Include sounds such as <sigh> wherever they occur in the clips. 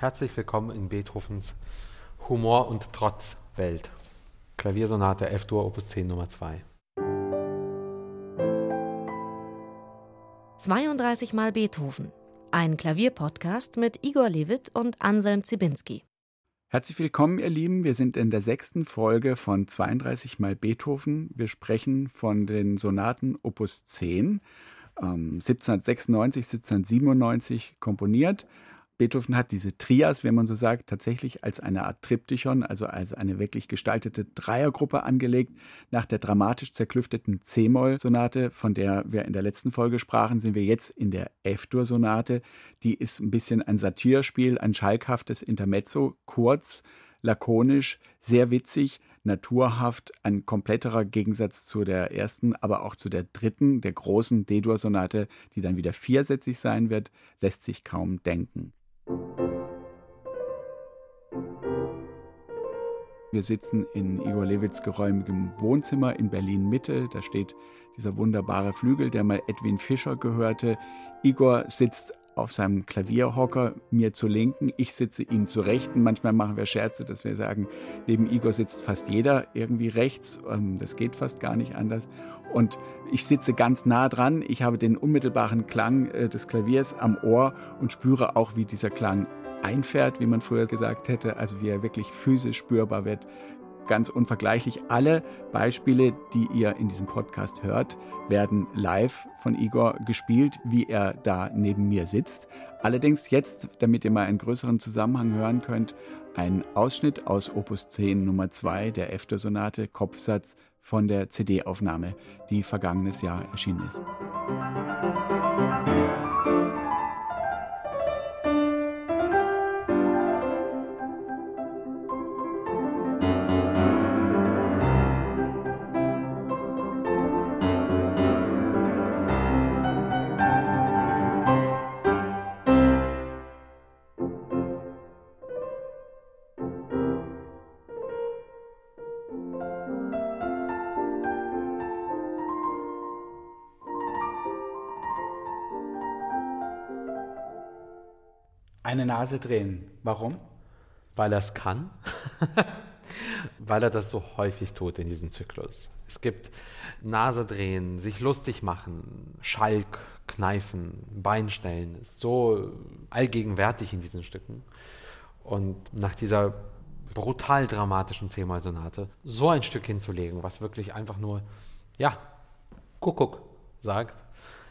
Herzlich willkommen in Beethovens Humor- und Trotzwelt. Klaviersonate F-Dur Opus 10 Nummer 2. 32 Mal Beethoven. Ein Klavierpodcast mit Igor Levit und Anselm Zibinski. Herzlich willkommen, ihr Lieben. Wir sind in der sechsten Folge von 32 Mal Beethoven. Wir sprechen von den Sonaten Opus 10, ähm, 1796, 1797 komponiert Beethoven hat diese Trias, wenn man so sagt, tatsächlich als eine Art Triptychon, also als eine wirklich gestaltete Dreiergruppe angelegt. Nach der dramatisch zerklüfteten C-Moll-Sonate, von der wir in der letzten Folge sprachen, sind wir jetzt in der F-Dur-Sonate. Die ist ein bisschen ein Satirspiel, ein schalkhaftes Intermezzo, kurz, lakonisch, sehr witzig, naturhaft, ein kompletterer Gegensatz zu der ersten, aber auch zu der dritten, der großen D-Dur-Sonate, die dann wieder viersätzig sein wird, lässt sich kaum denken. Wir sitzen in Igor Lewitz geräumigem Wohnzimmer in Berlin Mitte. Da steht dieser wunderbare Flügel, der mal Edwin Fischer gehörte. Igor sitzt auf seinem Klavierhocker mir zur Linken, ich sitze ihm zur Rechten. Manchmal machen wir Scherze, dass wir sagen, neben Igor sitzt fast jeder irgendwie rechts. Ähm, das geht fast gar nicht anders. Und ich sitze ganz nah dran. Ich habe den unmittelbaren Klang äh, des Klaviers am Ohr und spüre auch, wie dieser Klang einfährt, wie man früher gesagt hätte, also wie er wirklich physisch spürbar wird ganz unvergleichlich. Alle Beispiele, die ihr in diesem Podcast hört, werden live von Igor gespielt, wie er da neben mir sitzt. Allerdings jetzt, damit ihr mal einen größeren Zusammenhang hören könnt, ein Ausschnitt aus Opus 10 Nummer 2 der F-Sonate Kopfsatz von der CD-Aufnahme, die vergangenes Jahr erschienen ist. Eine Nase drehen. Warum? Weil er es kann. <laughs> Weil er das so häufig tut in diesem Zyklus. Es gibt Nase drehen, sich lustig machen, Schalk, Kneifen, Beinstellen. Ist so allgegenwärtig in diesen Stücken. Und nach dieser brutal dramatischen Zehnmal-Sonate so ein Stück hinzulegen, was wirklich einfach nur, ja, Kuckuck sagt,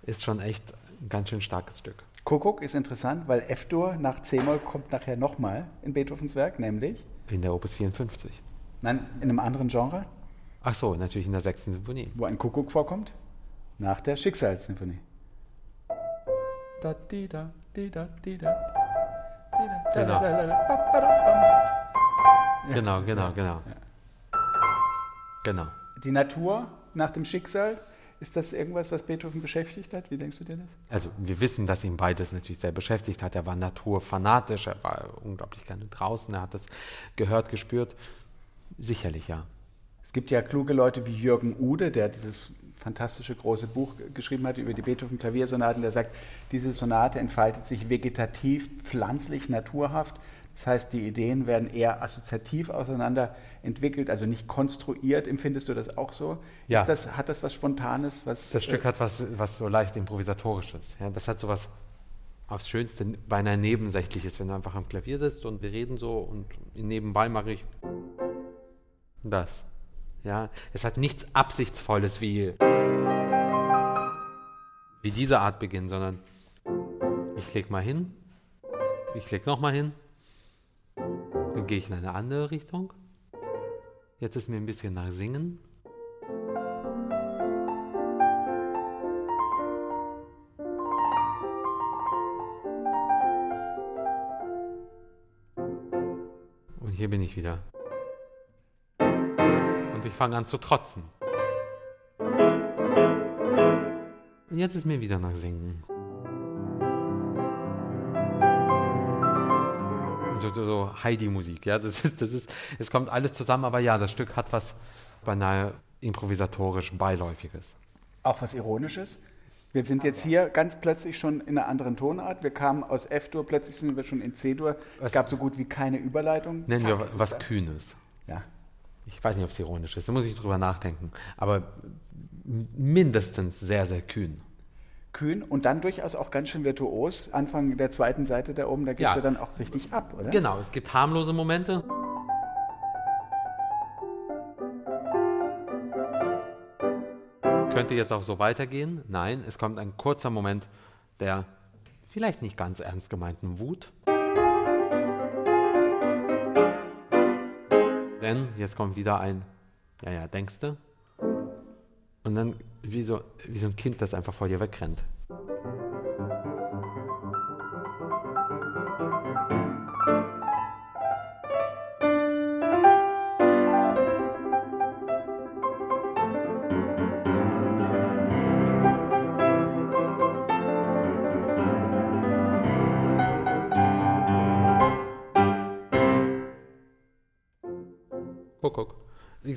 ist schon echt ein ganz schön starkes Stück. Kuckuck ist interessant, weil F-Dur nach C-Moll kommt nachher nochmal in Beethovens Werk, nämlich? In der Opus 54. Nein, in einem anderen Genre? Ach so, natürlich in der sechsten Symphonie. Wo ein Kuckuck vorkommt? Nach der Schicksalssymphonie. Da, di, da, di, da, di, da. Genau. Genau, genau, genau. Genau. Die Natur nach dem Schicksal ist das irgendwas, was Beethoven beschäftigt hat? Wie denkst du dir das? Also wir wissen, dass ihn beides natürlich sehr beschäftigt hat. Er war naturfanatisch, er war unglaublich gerne draußen, er hat das gehört, gespürt. Sicherlich, ja. Es gibt ja kluge Leute wie Jürgen Ude, der dieses fantastische große Buch geschrieben hat über die Beethoven-Klaviersonaten, der sagt, diese Sonate entfaltet sich vegetativ, pflanzlich, naturhaft. Das heißt, die Ideen werden eher assoziativ auseinander entwickelt, also nicht konstruiert. Empfindest du das auch so? Ja. Das, hat das was Spontanes? Was, das Stück äh, hat was, was so leicht Improvisatorisches. Ja, das hat so was aufs Schönste beinahe Nebensächliches, wenn du einfach am Klavier sitzt und wir reden so und nebenbei mache ich das. Ja, es hat nichts Absichtsvolles wie, wie diese Art beginnen, sondern ich leg mal hin, ich leg noch mal hin, dann gehe ich in eine andere Richtung. Jetzt ist mir ein bisschen nach Singen. Und hier bin ich wieder. Und ich fange an zu trotzen. Und jetzt ist mir wieder nach Singen. So, so, so Heidi-Musik. Ja, das ist, das ist, es kommt alles zusammen, aber ja, das Stück hat was beinahe improvisatorisch Beiläufiges. Auch was Ironisches? Wir sind jetzt hier ganz plötzlich schon in einer anderen Tonart. Wir kamen aus F-Dur, plötzlich sind wir schon in C-Dur. Es gab so gut wie keine Überleitung. Nennen Zack, wir was. Kühnes. Ja. Ich weiß nicht, ob es ironisch ist, da muss ich drüber nachdenken. Aber mindestens sehr, sehr kühn. Kühn und dann durchaus auch ganz schön virtuos. Anfang der zweiten Seite da oben, da geht es Ja. ja. dann auch richtig ab, oder? Genau, es gibt harmlose Momente. Könnte jetzt auch so weitergehen. Nein, es kommt ein kurzer Moment der vielleicht nicht ganz ernst gemeinten Wut. Denn jetzt kommt wieder ein, ja, ja, denkste. Und dann wie so, wie so ein Kind, das einfach vor dir wegrennt.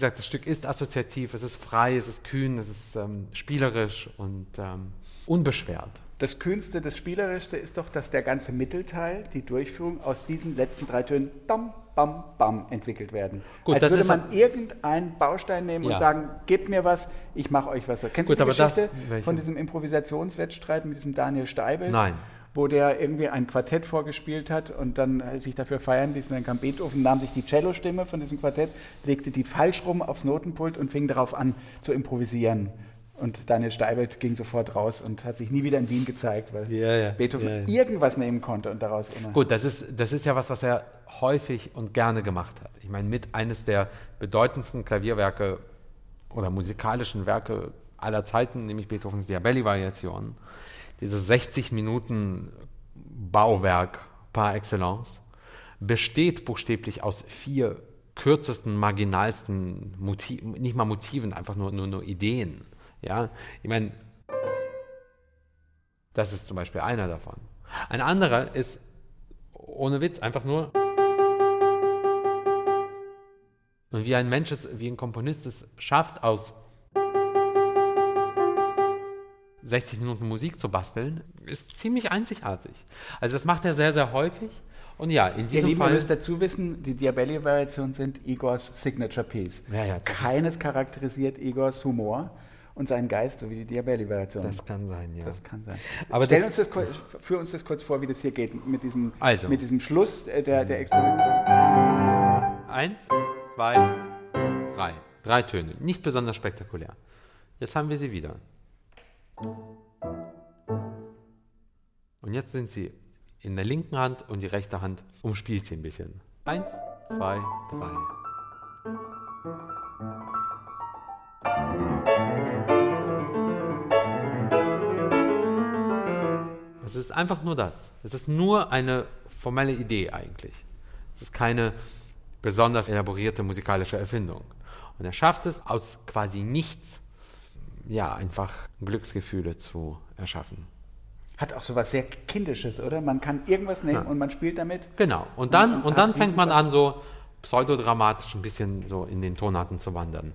Gesagt, das Stück ist assoziativ, es ist frei, es ist kühn, es ist ähm, spielerisch und ähm, unbeschwert. Das Kühnste, das Spielerischste ist doch, dass der ganze Mittelteil, die Durchführung aus diesen letzten drei Tönen bam, bam, bam entwickelt werden. Gut, Als das würde man irgendeinen Baustein nehmen Ja. und sagen, gebt mir was, ich mache euch was. Kennst Gut, du die das- Geschichte welche? von diesem Improvisationswettstreit mit diesem Daniel Steibel? Nein. Wo der irgendwie ein Quartett vorgespielt hat und dann äh, sich dafür feiern ließ. Und dann kam Beethoven, nahm sich die Cellostimme von diesem Quartett, legte die falsch rum aufs Notenpult und fing darauf an zu improvisieren. Und Daniel Steibelt ging sofort raus und hat sich nie wieder in Wien gezeigt, weil Ja, ja. Beethoven Ja, ja. irgendwas nehmen konnte und daraus immer. Gut, das ist, das ist ja was, was er häufig und gerne gemacht hat. Ich meine, mit eines der bedeutendsten Klavierwerke oder musikalischen Werke aller Zeiten, nämlich Beethovens Diabelli-Variationen, dieses 60 Minuten Bauwerk par excellence, besteht buchstäblich aus vier kürzesten, marginalsten Motiven, nicht mal Motiven, einfach nur, nur, nur Ideen. Ja, ich meine, das ist zum Beispiel einer davon. Ein anderer ist, ohne Witz, einfach nur. Und wie ein Mensch, wie ein Komponist es schafft, aus 60 Minuten Musik zu basteln, ist ziemlich einzigartig. Also das macht er sehr, sehr häufig. Und ja, in Ihr diesem ihr Fall. müsst dazu wissen, die Diabelli-Variationen sind Igors Signature Piece. Ja, ja, Keines charakterisiert Igors Humor und seinen Geist, so wie die Diabelli-Variationen. Das kann sein, ja. Das kann sein. Aber Stell das- uns das, kurz- führ uns das kurz vor, wie das hier geht, mit diesem, Also. mit diesem Schluss äh, der, der Explosion. Eins, zwei, drei. Drei Töne. Nicht besonders spektakulär. Jetzt haben wir sie wieder. Und jetzt sind sie in der linken Hand und die rechte Hand umspielt sie ein bisschen. Eins, zwei, drei. Es ist einfach nur das. Es ist nur eine formelle Idee eigentlich. Es ist keine besonders elaborierte musikalische Erfindung. Und er schafft es aus quasi nichts, ja, einfach Glücksgefühle zu erschaffen. Hat auch so was sehr Kindisches, oder? Man kann irgendwas nehmen Ja. und man spielt damit. Genau. Und dann, Und- und dann fängt man an, so pseudodramatisch ein bisschen so in den Tonarten zu wandern.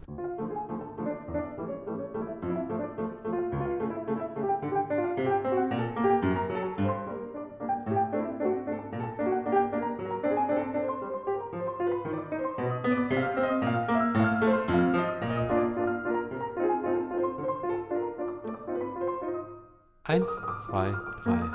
Eins, zwei, drei.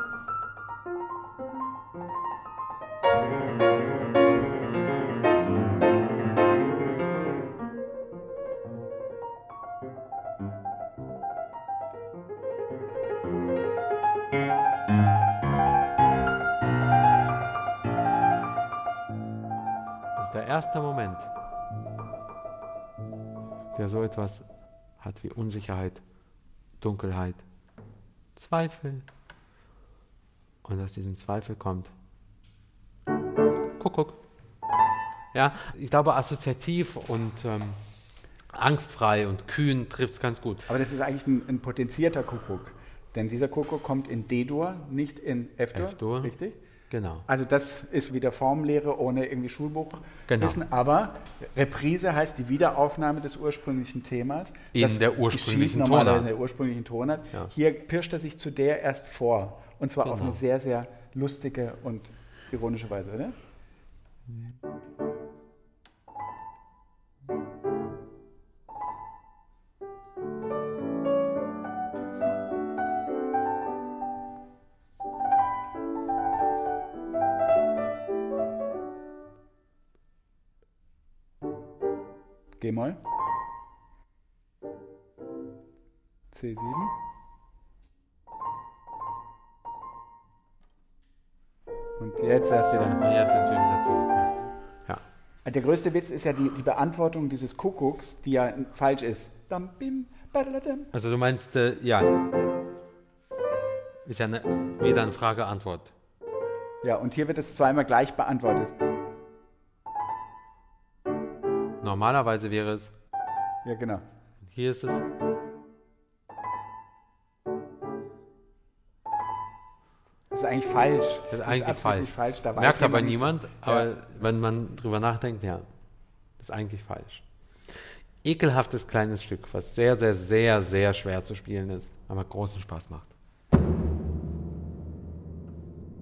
Das ist der erste Moment, der so etwas hat wie Unsicherheit, Dunkelheit, Zweifel. Und aus diesem Zweifel kommt Kuckuck. Ja, ich glaube, assoziativ und ähm, angstfrei und kühn trifft es ganz gut. Aber das ist eigentlich ein, ein potenzierter Kuckuck. Denn dieser Kuckuck kommt in D-Dur, nicht in F-Dur. F-Dur. Richtig? Genau. Also das ist wieder Formlehre ohne irgendwie Schulbuchwissen, Genau. aber Reprise heißt die Wiederaufnahme des ursprünglichen Themas. In der ursprünglichen normalerweise Tonart. in der ursprünglichen Tonart. Ja. Hier pirscht er sich zu der erst vor. Und zwar auf Genau. eine sehr, sehr lustige und ironische Weise, oder? G-Moll. C7. Und jetzt erst wieder. Und jetzt sind wir wieder zurück. Ja. ja. Der größte Witz ist ja die, die Beantwortung dieses Kuckucks, die ja falsch ist. Dam, bim, badadam. Also du meinst, äh, ja. Ist ja eine, wieder eine Frage-Antwort. Ja, und hier wird es zweimal gleich beantwortet. Normalerweise wäre es, Ja, genau. hier ist es. Das ist eigentlich falsch. Das ist eigentlich absolut falsch. Da weiß Merkt aber niemand, so- aber Ja. wenn man drüber nachdenkt, ja, ist eigentlich falsch. Ekelhaftes kleines Stück, was sehr, sehr, sehr, sehr schwer zu spielen ist, aber großen Spaß macht.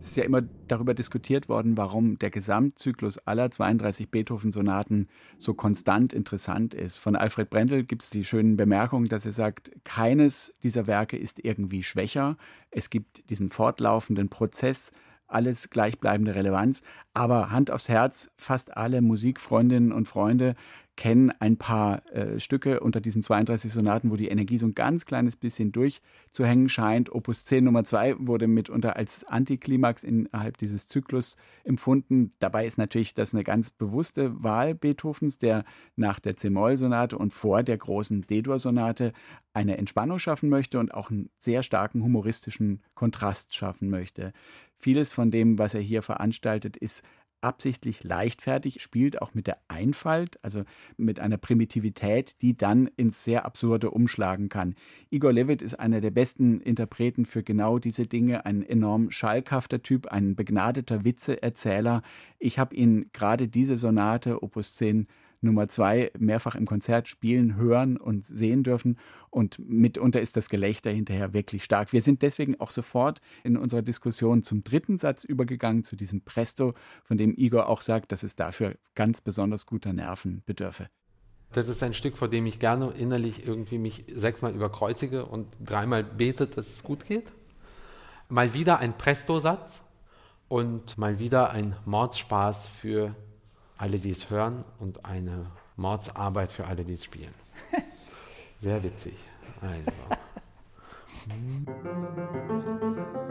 Es ist ja immer darüber diskutiert worden, warum der Gesamtzyklus aller 32 Beethoven-Sonaten so konstant interessant ist. Von Alfred Brendel gibt es die schönen Bemerkungen, dass er sagt, keines dieser Werke ist irgendwie schwächer. Es gibt diesen fortlaufenden Prozess, alles gleichbleibende Relevanz. Aber Hand aufs Herz, fast alle Musikfreundinnen und Freunde kennen ein paar äh, Stücke unter diesen 32 Sonaten, wo die Energie so ein ganz kleines bisschen durchzuhängen scheint. Opus 10 Nummer 2 wurde mitunter als Antiklimax innerhalb dieses Zyklus empfunden. Dabei ist natürlich das eine ganz bewusste Wahl Beethovens, der nach der C-Moll-Sonate und vor der großen D-Dur-Sonate eine Entspannung schaffen möchte und auch einen sehr starken humoristischen Kontrast schaffen möchte. Vieles von dem, was er hier veranstaltet, ist absichtlich leichtfertig, spielt auch mit der Einfalt, also mit einer Primitivität, die dann ins sehr Absurde umschlagen kann. Igor Levit ist einer der besten Interpreten für genau diese Dinge, ein enorm schalkhafter Typ, ein begnadeter Witzeerzähler. Ich habe ihn gerade diese Sonate, Opus 10, Nummer zwei mehrfach im Konzert spielen, hören und sehen dürfen. Und mitunter ist das Gelächter hinterher wirklich stark. Wir sind deswegen auch sofort in unserer Diskussion zum dritten Satz übergegangen, zu diesem Presto, von dem Igor auch sagt, dass es dafür ganz besonders guter Nerven bedürfe. Das ist ein Stück, vor dem ich gerne innerlich irgendwie mich sechsmal überkreuzige und dreimal bete, dass es gut geht. Mal wieder ein Presto-Satz und mal wieder ein Mordspaß für alle, die es hören und eine Mordsarbeit für alle, die es spielen. <laughs> Sehr witzig. Also. <laughs>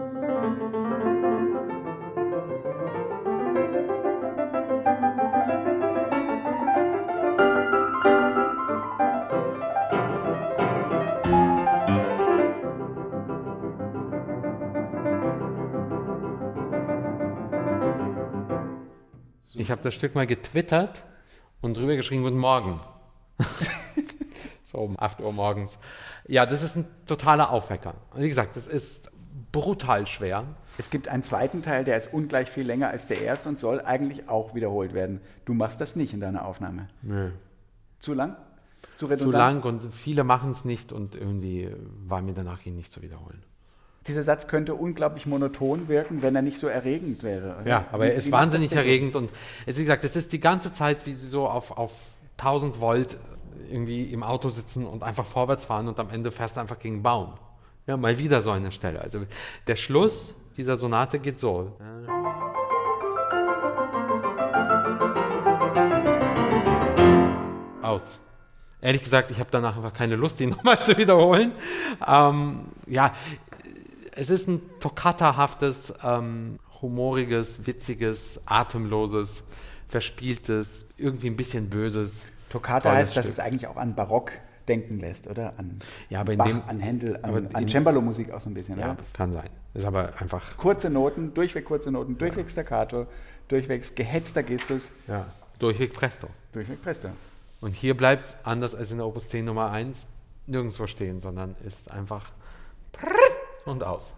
Ich habe das Stück mal getwittert und drüber geschrieben, guten Morgen. <laughs> so um 8 Uhr morgens. Ja, das ist ein totaler Aufwecker. Wie gesagt, das ist brutal schwer. Es gibt einen zweiten Teil, der ist ungleich viel länger als der erste und soll eigentlich auch wiederholt werden. Du machst das nicht in deiner Aufnahme. Nee. Zu lang? Zu Zu redundant? lang und viele machen es nicht und irgendwie war mir danach ihn nicht zu wiederholen. Dieser Satz könnte unglaublich monoton wirken, wenn er nicht so erregend wäre. oder? Ja, aber er ist wahnsinnig erregend und wie gesagt, es ist die ganze Zeit wie so auf, auf 1000 Volt irgendwie im Auto sitzen und einfach vorwärts fahren und am Ende fährst du einfach gegen einen Baum. Ja, mal wieder so eine Stelle. Also der Schluss dieser Sonate geht so. Aus. Ehrlich gesagt, ich habe danach einfach keine Lust, die <laughs> nochmal zu wiederholen. Ähm, ja, es ist ein toccata-haftes, ähm, humoriges, witziges, atemloses, verspieltes, irgendwie ein bisschen böses. Toccata heißt, dass Stück. es eigentlich auch an Barock denken lässt, oder? An Ja, aber in Bach, dem- an Händel, an, an Cembalo-Musik auch so ein bisschen, Ja, oder? kann sein. Ist aber einfach Kurze Noten, durchweg kurze Noten, durchweg Staccato, durchweg gehetzter Gestus, ja, durchweg Presto. durchweg Presto. Und hier bleibt, anders als in der Opus 10 Nummer 1, nirgendwo stehen, sondern ist einfach und aus.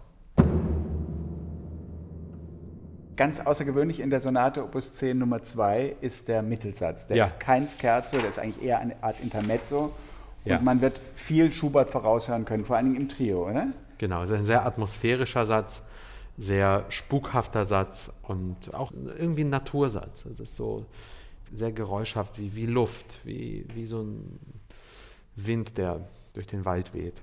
Ganz außergewöhnlich in der Sonate Opus 10 Nummer 2 ist der Mittelsatz. Der ja. ist kein Scherzo, der ist eigentlich eher eine Art Intermezzo. Und ja. man wird viel Schubert voraushören können, vor allem im Trio, oder? Genau, es ist ein sehr atmosphärischer Satz, sehr spukhafter Satz und auch irgendwie ein Natursatz. Es ist so sehr geräuschhaft wie, wie Luft, wie, wie so ein Wind, der durch den Wald weht.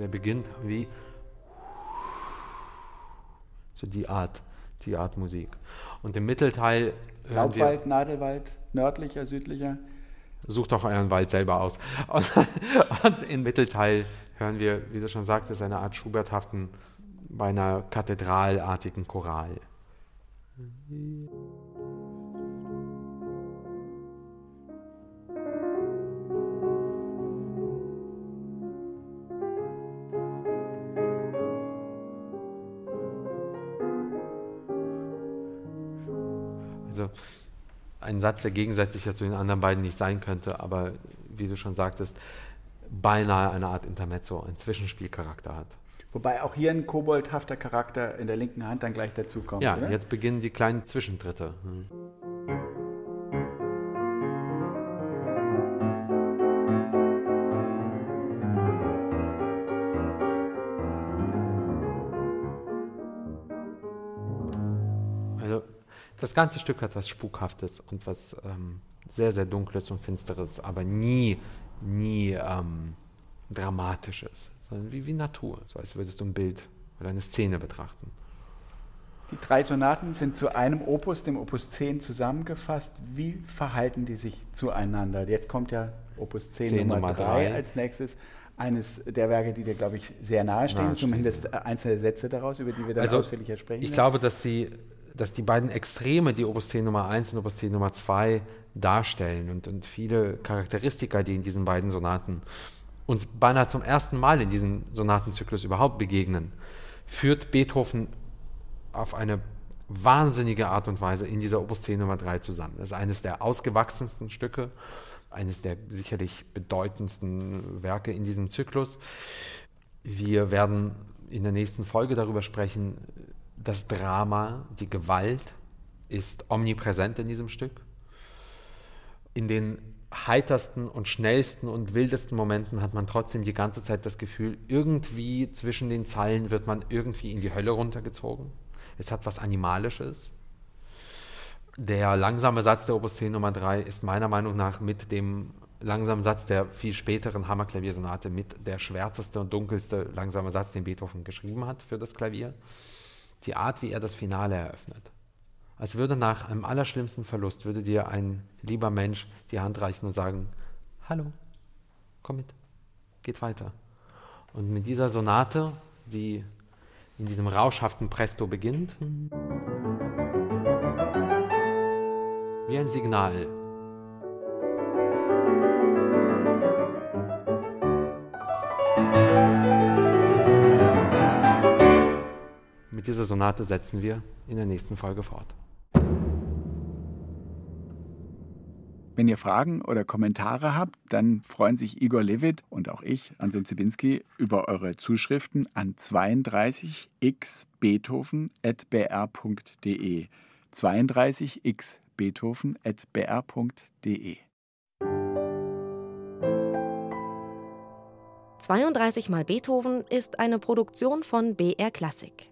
Also er beginnt wie so die Art, die Art Musik. Und im Mittelteil. Laubwald, Nadelwald, nördlicher, südlicher. Sucht doch euren Wald selber aus. Und, und im Mittelteil hören wir, wie du schon sagtest, eine Art Schuberthaften, beinahe kathedralartigen Choral. Also ein Satz, der gegensätzlicher zu den anderen beiden nicht sein könnte, aber wie du schon sagtest, beinahe eine Art Intermezzo, ein Zwischenspielcharakter hat. Wobei auch hier ein koboldhafter Charakter in der linken Hand dann gleich dazukommt. Ja, oder? jetzt beginnen die kleinen Zwischentritte. Hm. Das ganze Stück hat was Spukhaftes und was ähm, sehr, sehr Dunkles und Finsteres, aber nie, nie ähm, Dramatisches, sondern wie, wie Natur, so als würdest du ein Bild oder eine Szene betrachten. Die drei Sonaten sind zu einem Opus, dem Opus 10, zusammengefasst. Wie verhalten die sich zueinander? Jetzt kommt ja Opus 10, 10 Nummer 3 als nächstes. Eines der Werke, die dir, glaube ich, sehr nahe stehen, zumindest einzelne Sätze daraus, über die wir dann also, ausführlicher sprechen. Ich glaube, dass sie dass die beiden Extreme, die Opus 10 Nummer 1 und Opus 10 Nummer 2 darstellen und, und viele Charakteristika, die in diesen beiden Sonaten uns beinahe zum ersten Mal in diesem Sonatenzyklus überhaupt begegnen, führt Beethoven auf eine wahnsinnige Art und Weise in dieser Opus 10 Nummer 3 zusammen. Das ist eines der ausgewachsensten Stücke, eines der sicherlich bedeutendsten Werke in diesem Zyklus. Wir werden in der nächsten Folge darüber sprechen, das Drama, die Gewalt ist omnipräsent in diesem Stück. In den heitersten und schnellsten und wildesten Momenten hat man trotzdem die ganze Zeit das Gefühl, irgendwie zwischen den Zeilen wird man irgendwie in die Hölle runtergezogen. Es hat was Animalisches. Der langsame Satz der Opus 10 Nummer 3 ist meiner Meinung nach mit dem langsamen Satz der viel späteren Hammerklaviersonate mit der schwärzeste und dunkelste langsame Satz, den Beethoven geschrieben hat für das Klavier die Art, wie er das Finale eröffnet. Als würde nach einem allerschlimmsten Verlust, würde dir ein lieber Mensch die Hand reichen und sagen, hallo, komm mit, geht weiter. Und mit dieser Sonate, die in diesem rauschhaften Presto beginnt, wie ein Signal Mit dieser Sonate setzen wir in der nächsten Folge fort. Wenn ihr Fragen oder Kommentare habt, dann freuen sich Igor Levit und auch ich, Anselm Zibinski, über eure Zuschriften an 32xbeethoven.br.de. 32xbeethoven.br.de. 32 mal Beethoven ist eine Produktion von BR Klassik.